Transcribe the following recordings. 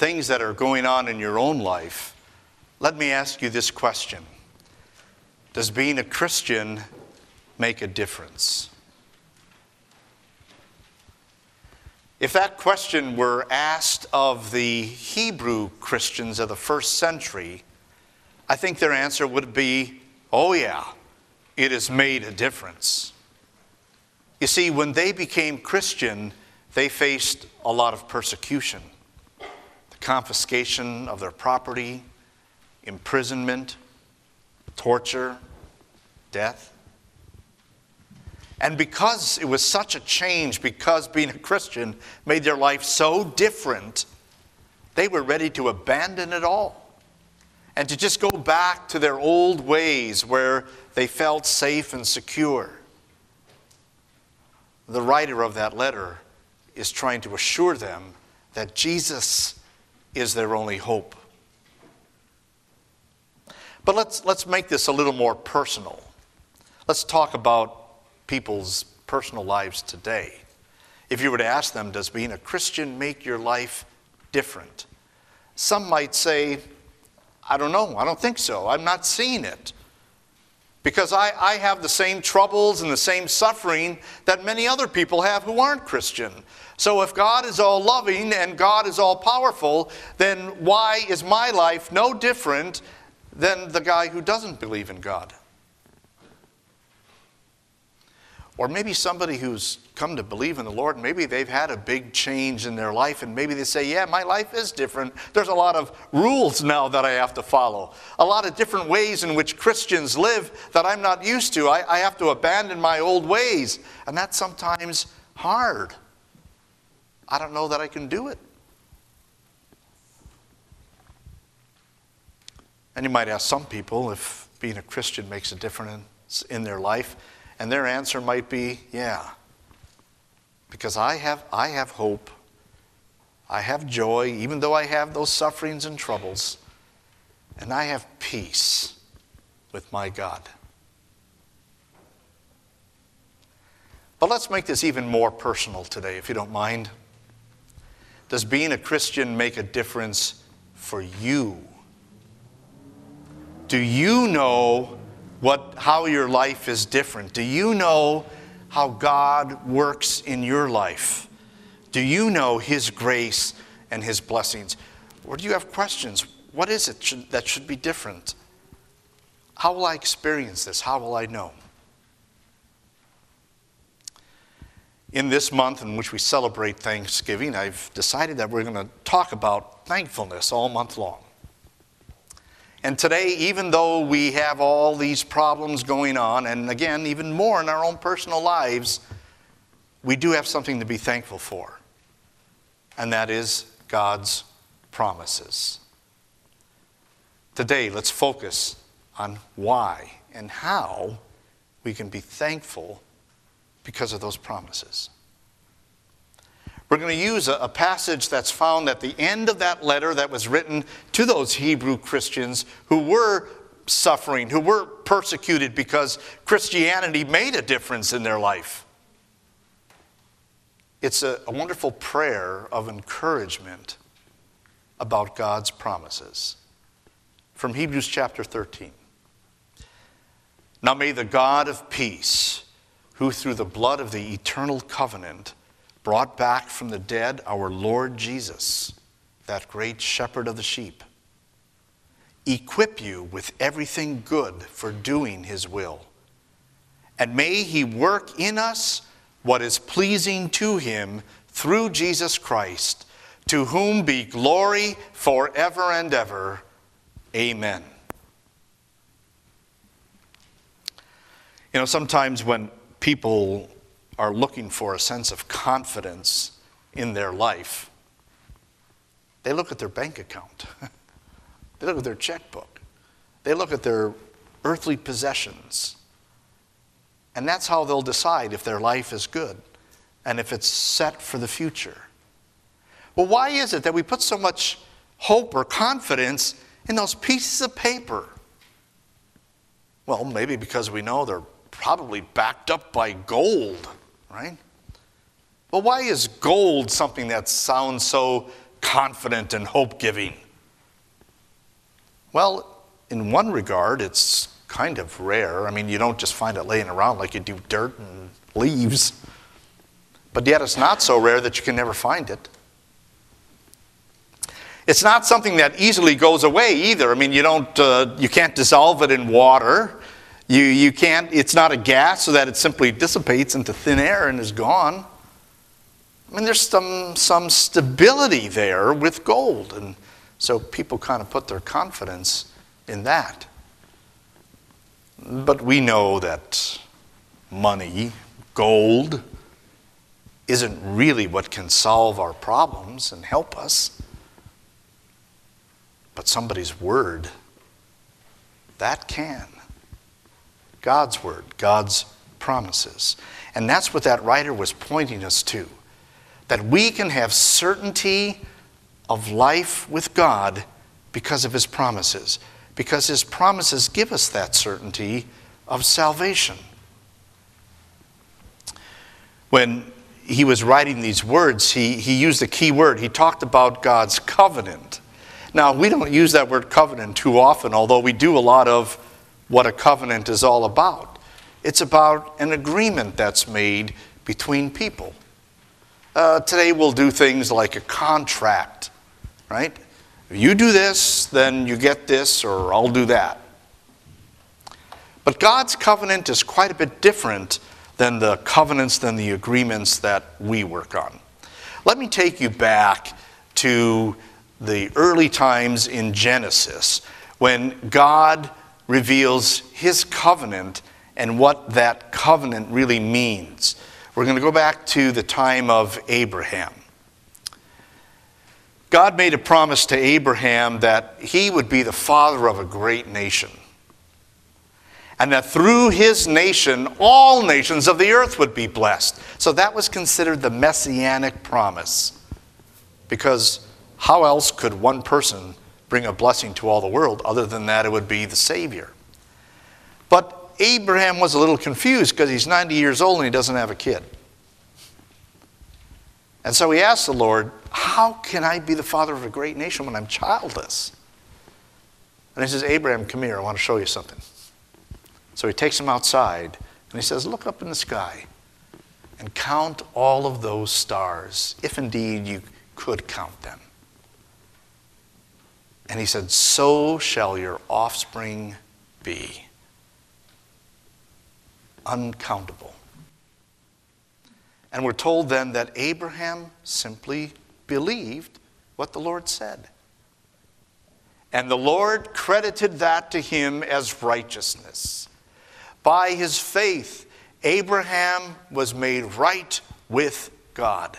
things that are going on in your own life, let me ask you this question Does being a Christian make a difference? If that question were asked of the Hebrew Christians of the first century, I think their answer would be, oh, yeah, it has made a difference. You see, when they became Christian, they faced a lot of persecution confiscation of their property, imprisonment, torture, death. And because it was such a change, because being a Christian made their life so different, they were ready to abandon it all and to just go back to their old ways where they felt safe and secure. The writer of that letter is trying to assure them that Jesus is their only hope. But let's, let's make this a little more personal. Let's talk about people's personal lives today. If you were to ask them, does being a Christian make your life different? Some might say, I don't know, I don't think so. I'm not seeing it. Because I, I have the same troubles and the same suffering that many other people have who aren't Christian. So if God is all loving and God is all powerful, then why is my life no different than the guy who doesn't believe in God? Or maybe somebody who's come to believe in the Lord, maybe they've had a big change in their life, and maybe they say, Yeah, my life is different. There's a lot of rules now that I have to follow, a lot of different ways in which Christians live that I'm not used to. I, I have to abandon my old ways, and that's sometimes hard. I don't know that I can do it. And you might ask some people if being a Christian makes a difference in their life. And their answer might be, yeah. Because I have, I have hope. I have joy, even though I have those sufferings and troubles. And I have peace with my God. But let's make this even more personal today, if you don't mind. Does being a Christian make a difference for you? Do you know what, how your life is different? Do you know how God works in your life? Do you know His grace and His blessings? Or do you have questions? What is it should, that should be different? How will I experience this? How will I know? In this month in which we celebrate Thanksgiving, I've decided that we're going to talk about thankfulness all month long. And today, even though we have all these problems going on, and again, even more in our own personal lives, we do have something to be thankful for. And that is God's promises. Today, let's focus on why and how we can be thankful because of those promises. We're going to use a, a, passage that's found at the end of that letter that was written to those Hebrew Christians who were suffering, who were persecuted because Christianity made a difference in their life. It's a, a wonderful prayer of encouragement about God's promises. From Hebrews chapter 13. Now may the God of peace, who through the blood of the eternal covenant brought back from the dead our Lord Jesus, that great shepherd of the sheep. Equip you with everything good for doing his will. And may he work in us what is pleasing to him through Jesus Christ, to whom be glory forever and ever. Amen. You know, sometimes when people are looking for a sense of confidence in their life, they look at their bank account, they look at their checkbook, they look at their earthly possessions. And that's how they'll decide if their life is good and if it's set for the future. Well, why is it that we put so much hope or confidence in those pieces of paper? Well, maybe because we know they're probably backed up by gold right? But why is gold something that sounds so confident and hope giving? Well, in one regard, it's kind of rare. I mean, you don't just find it laying around like you do dirt and leaves. But yet, it's not so rare that you can never find it. It's not something that easily goes away either. I mean, you don't, uh, you can't dissolve it in water. You, you can't, it's not a gas so that it simply dissipates into thin air and is gone. I mean, there's some, some stability there with gold. And so people kind of put their confidence in that. But we know that money, gold, isn't really what can solve our problems and help us. But somebody's word, that can. God's word, God's promises. And that's what that writer was pointing us to that we can have certainty of life with God because of his promises, because his promises give us that certainty of salvation. When he was writing these words, he, he used a key word. He talked about God's covenant. Now, we don't use that word covenant too often, although we do a lot of what a covenant is all about. It's about an agreement that's made between people. Uh, today we'll do things like a contract, right? If you do this, then you get this, or I'll do that. But God's covenant is quite a bit different than the covenants, than the agreements that we work on. Let me take you back to the early times in Genesis when God reveals his covenant and what that covenant really means. We're going to go back to the time of Abraham. God made a promise to Abraham that he would be the father of a great nation. And that through his nation, all nations of the earth would be blessed. So that was considered the messianic promise. Because how else could one person bring a blessing to all the world. Other than that, it would be the Savior. But Abraham was a little confused because he's 90 years old and he doesn't have a kid. And so he asked the Lord, How can I be the father of a great nation when I'm childless? And he says, Abraham, come here, I want to show you something. So he takes him outside and he says, Look up in the sky and count all of those stars, if indeed you could count them. And he said, So shall your offspring be. Uncountable. And we're told then that Abraham simply believed what the Lord said. And the Lord credited that to him as righteousness. By his faith, Abraham was made right with God.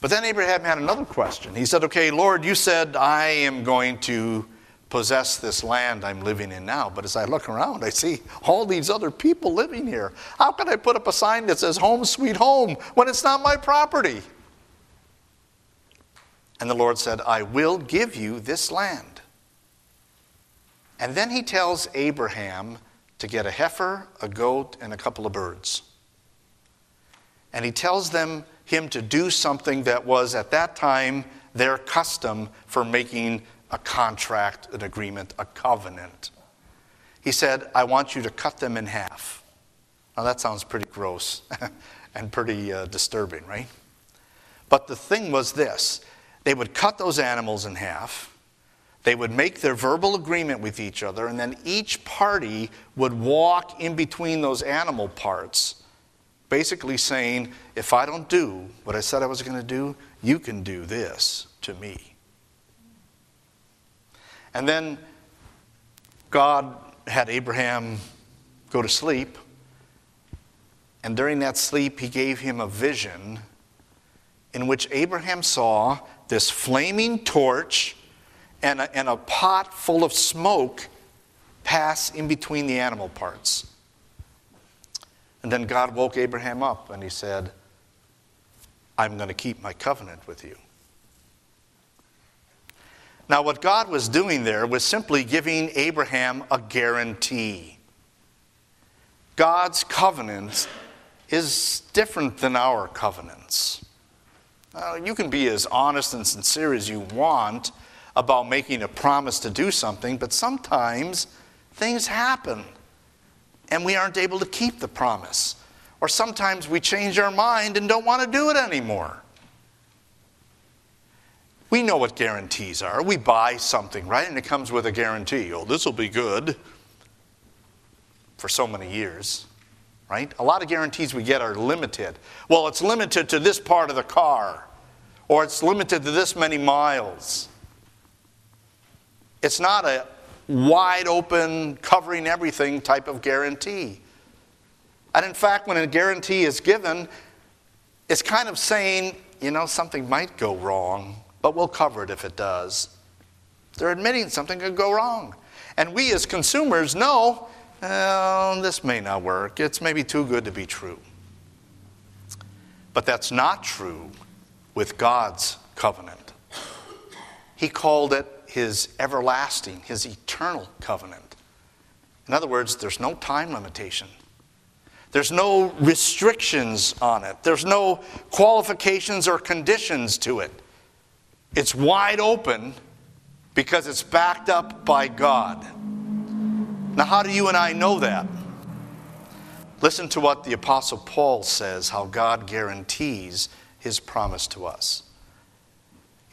But then Abraham had another question. He said, Okay, Lord, you said I am going to possess this land I'm living in now. But as I look around, I see all these other people living here. How can I put up a sign that says home, sweet home, when it's not my property? And the Lord said, I will give you this land. And then he tells Abraham to get a heifer, a goat, and a couple of birds. And he tells them him to do something that was at that time their custom for making a contract, an agreement, a covenant. He said, I want you to cut them in half. Now that sounds pretty gross and pretty uh, disturbing, right? But the thing was this they would cut those animals in half. They would make their verbal agreement with each other, and then each party would walk in between those animal parts basically saying, if I don't do what I said I was going to do, you can do this to me. And then God had Abraham go to sleep. And during that sleep, he gave him a vision in which Abraham saw this flaming torch and a, and a pot full of smoke pass in between the animal parts. And then God woke Abraham up and he said, I'm going to keep my covenant with you. Now, what God was doing there was simply giving Abraham a guarantee. God's covenant is different than our covenants. Uh, you can be as honest and sincere as you want about making a promise to do something, but sometimes things happen and we aren't able to keep the promise. Or sometimes we change our mind and don't want to do it anymore. We know what guarantees are. We buy something, right? And it comes with a guarantee. Oh, this will be good for so many years, right? A lot of guarantees we get are limited. Well, it's limited to this part of the car, or it's limited to this many miles. It's not a wide open, covering everything type of guarantee. And in fact, when a guarantee is given, it's kind of saying, you know, something might go wrong, but we'll cover it if it does. They're admitting something could go wrong. And we as consumers know, well, this may not work. It's maybe too good to be true. But that's not true with God's covenant. He called it his everlasting, his eternal covenant. In other words, there's no time limitation. There's no restrictions on it. There's no qualifications or conditions to it. It's wide open because it's backed up by God. Now, how do you and I know that? Listen to what the Apostle Paul says how God guarantees his promise to us.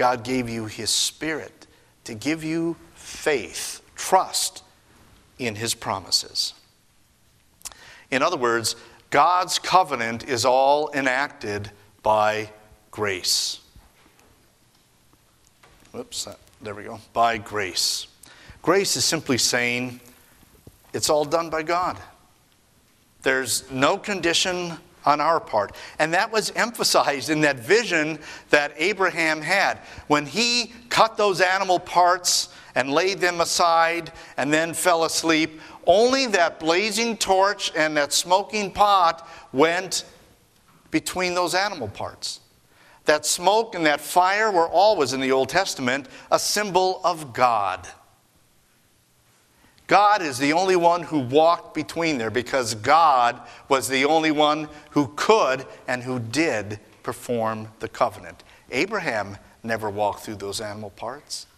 God gave you His Spirit to give you faith, trust in His promises. In other words, God's covenant is all enacted by grace. Whoops, there we go. By grace. Grace is simply saying it's all done by God. There's no condition on our part. And that was emphasized in that vision that Abraham had. When he cut those animal parts and laid them aside and then fell asleep, only that blazing torch and that smoking pot went between those animal parts. That smoke and that fire were always in the Old Testament a symbol of God. God is the only one who walked between there because God was the only one who could and who did perform the covenant. Abraham never walked through those animal parts.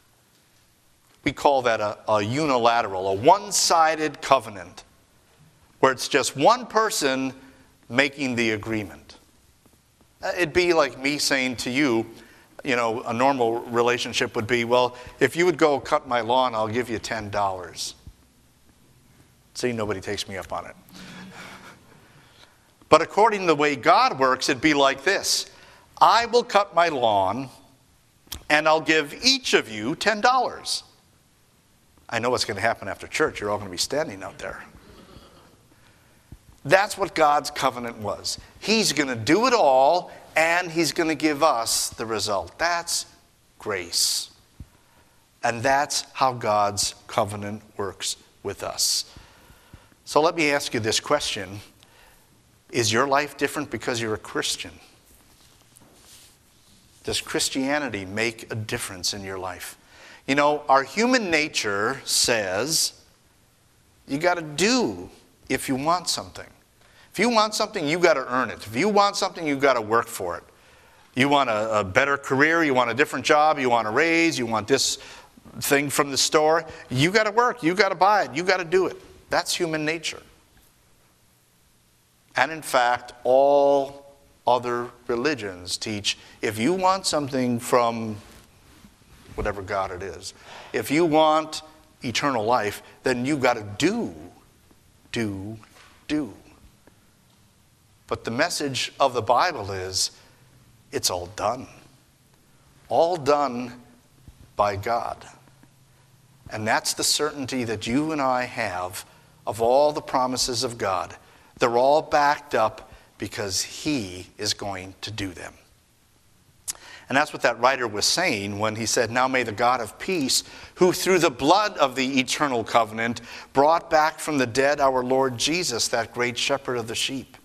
We call that a, a unilateral, a one sided covenant, where it's just one person making the agreement. Uh, it'd be like me saying to you, you know, a normal relationship would be, well, if you would go cut my lawn, I'll give you $10. See, nobody takes me up on it. But according to the way God works, it'd be like this I will cut my lawn and I'll give each of you $10. I know what's going to happen after church. You're all going to be standing out there. That's what God's covenant was. He's going to do it all and He's going to give us the result. That's grace. And that's how God's covenant works with us. So let me ask you this question Is your life different because you're a Christian? Does Christianity make a difference in your life? You know, our human nature says you got to do if you want something. If you want something, you got to earn it. If you want something, you got to work for it. You want a, a, better career, you want a different job, you want a raise, you want this thing from the store, you got to work, you got to buy it, you got to do it. That's human nature. And in fact, all other religions teach if you want something from whatever God it is, if you want eternal life, then you've got to do, do, do. But the message of the Bible is it's all done. All done by God. And that's the certainty that you and I have of all the promises of God. They're all backed up because He is going to do them. And that's what that writer was saying when he said, Now may the God of peace, who through the blood of the eternal covenant brought back from the dead our Lord Jesus, that great shepherd of the sheep.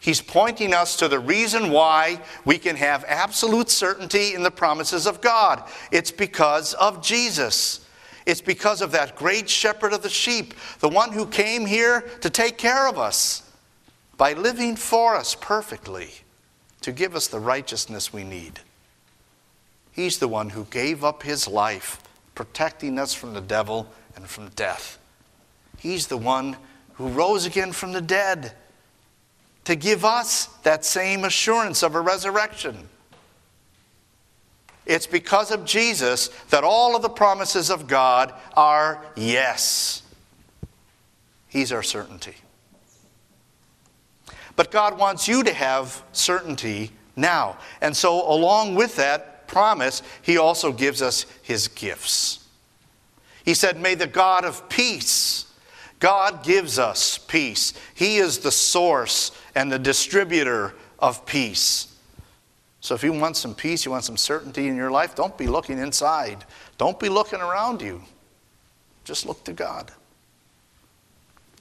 He's pointing us to the reason why we can have absolute certainty in the promises of God. It's because of Jesus. It's because of that great shepherd of the sheep, the one who came here to take care of us by living for us perfectly to give us the righteousness we need. He's the one who gave up his life, protecting us from the devil and from death. He's the one who rose again from the dead to give us that same assurance of a resurrection. It's because of Jesus that all of the promises of God are yes. He's our certainty. But God wants you to have certainty now. And so, along with that promise, He also gives us His gifts. He said, May the God of peace, God gives us peace. He is the source and the distributor of peace. So, if you want some peace, you want some certainty in your life, don't be looking inside. Don't be looking around you. Just look to God.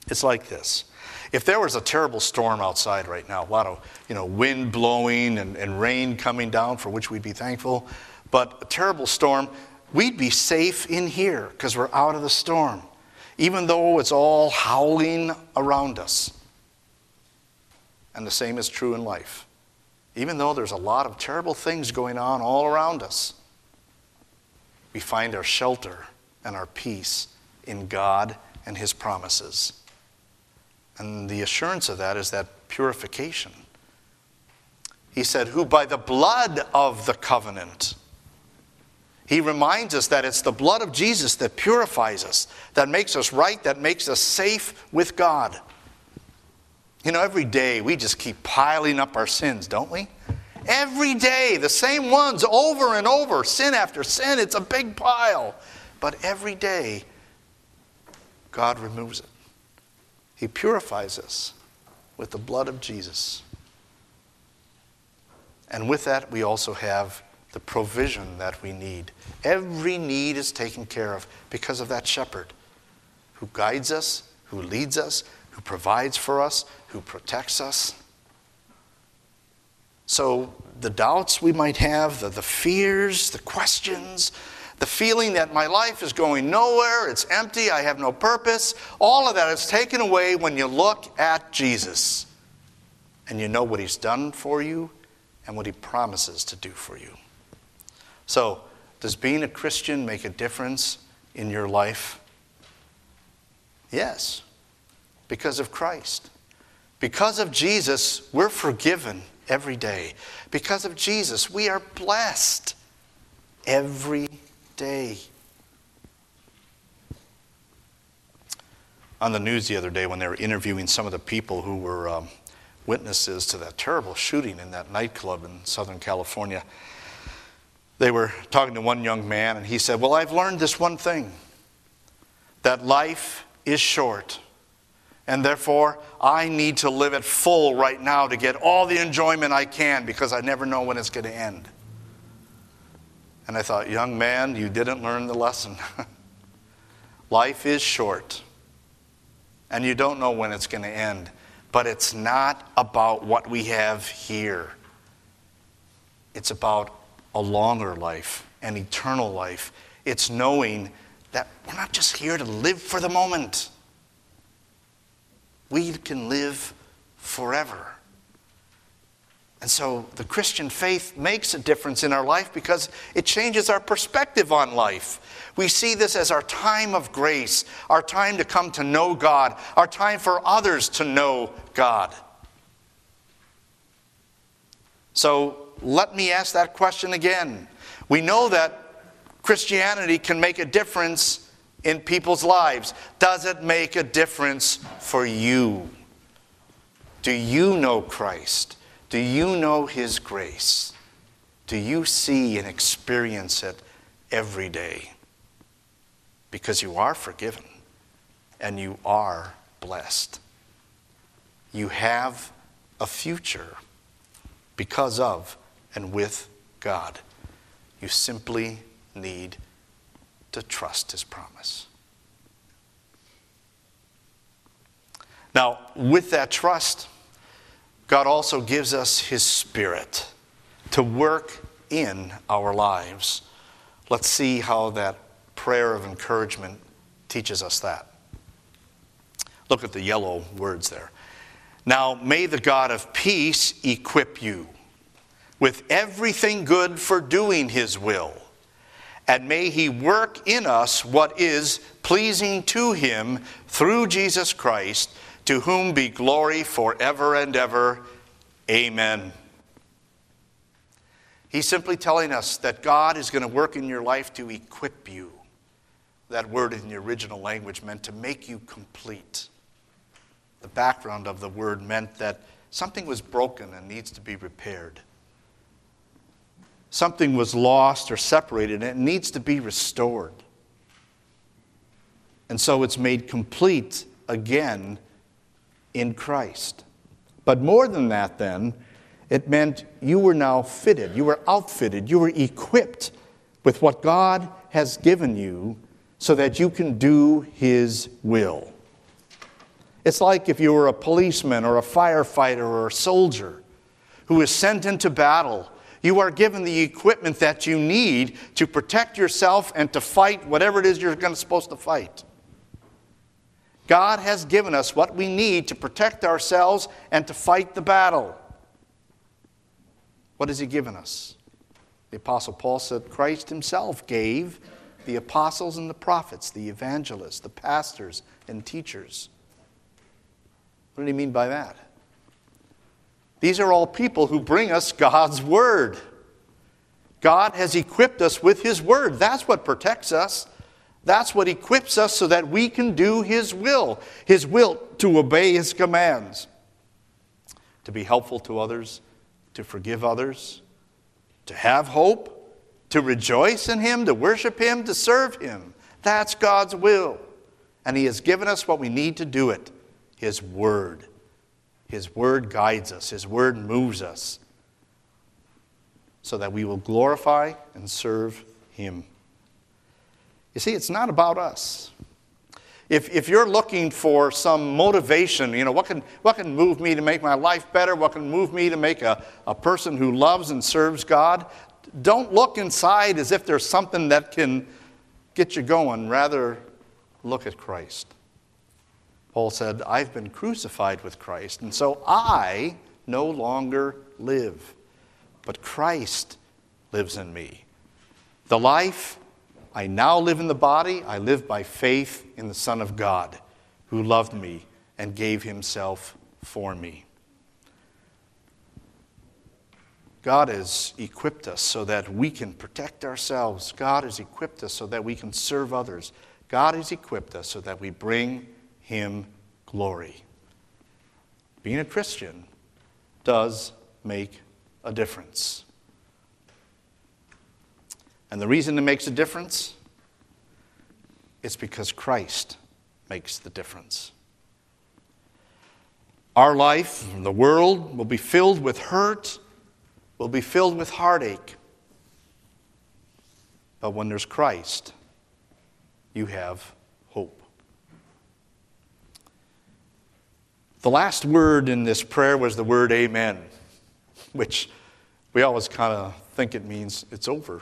It's like this if there was a terrible storm outside right now, a lot of you know, wind blowing and, and rain coming down, for which we'd be thankful, but a terrible storm, we'd be safe in here because we're out of the storm, even though it's all howling around us. And the same is true in life. Even though there's a lot of terrible things going on all around us, we find our shelter and our peace in God and His promises. And the assurance of that is that purification. He said, Who by the blood of the covenant. He reminds us that it's the blood of Jesus that purifies us, that makes us right, that makes us safe with God. You know, every day we just keep piling up our sins, don't we? Every day, the same ones over and over, sin after sin. It's a big pile. But every day, God removes it. He purifies us with the blood of Jesus. And with that, we also have the provision that we need. Every need is taken care of because of that shepherd who guides us, who leads us, who provides for us, who protects us. So, the doubts we might have, the, the fears, the questions, the feeling that my life is going nowhere, it's empty, I have no purpose, all of that is taken away when you look at Jesus and you know what He's done for you and what He promises to do for you. So, does being a Christian make a difference in your life? Yes, because of Christ. Because of Jesus, we're forgiven every day. Because of Jesus, we are blessed every day. On the news the other day, when they were interviewing some of the people who were um, witnesses to that terrible shooting in that nightclub in Southern California, they were talking to one young man, and he said, Well, I've learned this one thing that life is short. And therefore, I need to live it full right now to get all the enjoyment I can because I never know when it's going to end. And I thought, young man, you didn't learn the lesson. Life is short, and you don't know when it's going to end. But it's not about what we have here, it's about a longer life, an eternal life. It's knowing that we're not just here to live for the moment, we can live forever. And so the Christian faith makes a difference in our life because it changes our perspective on life. We see this as our time of grace, our time to come to know God, our time for others to know God. So let me ask that question again. We know that Christianity can make a difference in people's lives. Does it make a difference for you? Do you know Christ? Do you know His grace? Do you see and experience it every day? Because you are forgiven and you are blessed. You have a future because of and with God. You simply need to trust His promise. Now, with that trust, God also gives us His Spirit to work in our lives. Let's see how that prayer of encouragement teaches us that. Look at the yellow words there. Now, may the God of peace equip you with everything good for doing his will, and may he work in us what is pleasing to him through Jesus Christ, to whom be glory forever and ever. Amen. He's simply telling us that God is going to work in your life to equip you. That word in the original language meant to make you complete. The background of the word meant that something was broken and needs to be repaired. Something was lost or separated and it needs to be restored. And so it's made complete again in Christ. But more than that, then, it meant you were now fitted, you were outfitted, you were equipped with what God has given you so that you can do His will. It's like if you were a policeman or a firefighter or a soldier who is sent into battle. You are given the equipment that you need to protect yourself and to fight whatever it is you're going to, supposed to fight. God has given us what we need to protect ourselves and to fight the battle. What has He given us? The Apostle Paul said Christ Himself gave the apostles and the prophets, the evangelists, the pastors and teachers. What did he mean by that? These are all people who bring us God's Word. God has equipped us with His Word. That's what protects us. That's what equips us so that we can do His will. His will to obey His commands, to be helpful to others, to forgive others, to have hope, to rejoice in Him, to worship Him, to serve Him. That's God's will. And He has given us what we need to do it. His Word. His Word guides us, His Word moves us so that we will glorify and serve Him. You see, it's not about us. If, if you're looking for some motivation, you know, what can, what can move me to make my life better? What can move me to make a, a person who loves and serves God? Don't look inside as if there's something that can get you going. Rather, look at Christ. Paul said, I've been crucified with Christ, and so I no longer live, but Christ lives in me. The life I now live in the body, I live by faith in the Son of God, who loved me and gave himself for me. God has equipped us so that we can protect ourselves. God has equipped us so that we can serve others. God has equipped us so that we bring him glory. Being a Christian does make a difference. And the reason it makes a difference is because Christ makes the difference. Our life, the world, will be filled with hurt, will be filled with heartache. But when there's Christ, you have The last word in this prayer was the word amen, which we always kind of think it means it's over.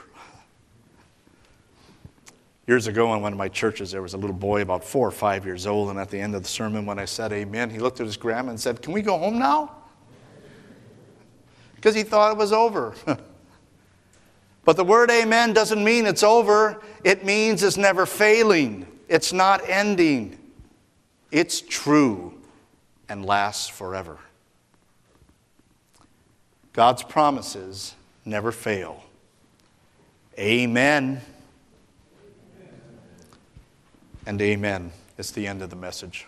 Years ago, in one of my churches, there was a little boy about four or five years old, and at the end of the sermon, when I said amen, he looked at his grandma and said, Can we go home now? Because he thought it was over. but the word amen doesn't mean it's over, it means it's never failing, it's not ending, it's true and lasts forever. God's promises never fail. Amen. And amen. It's the end of the message.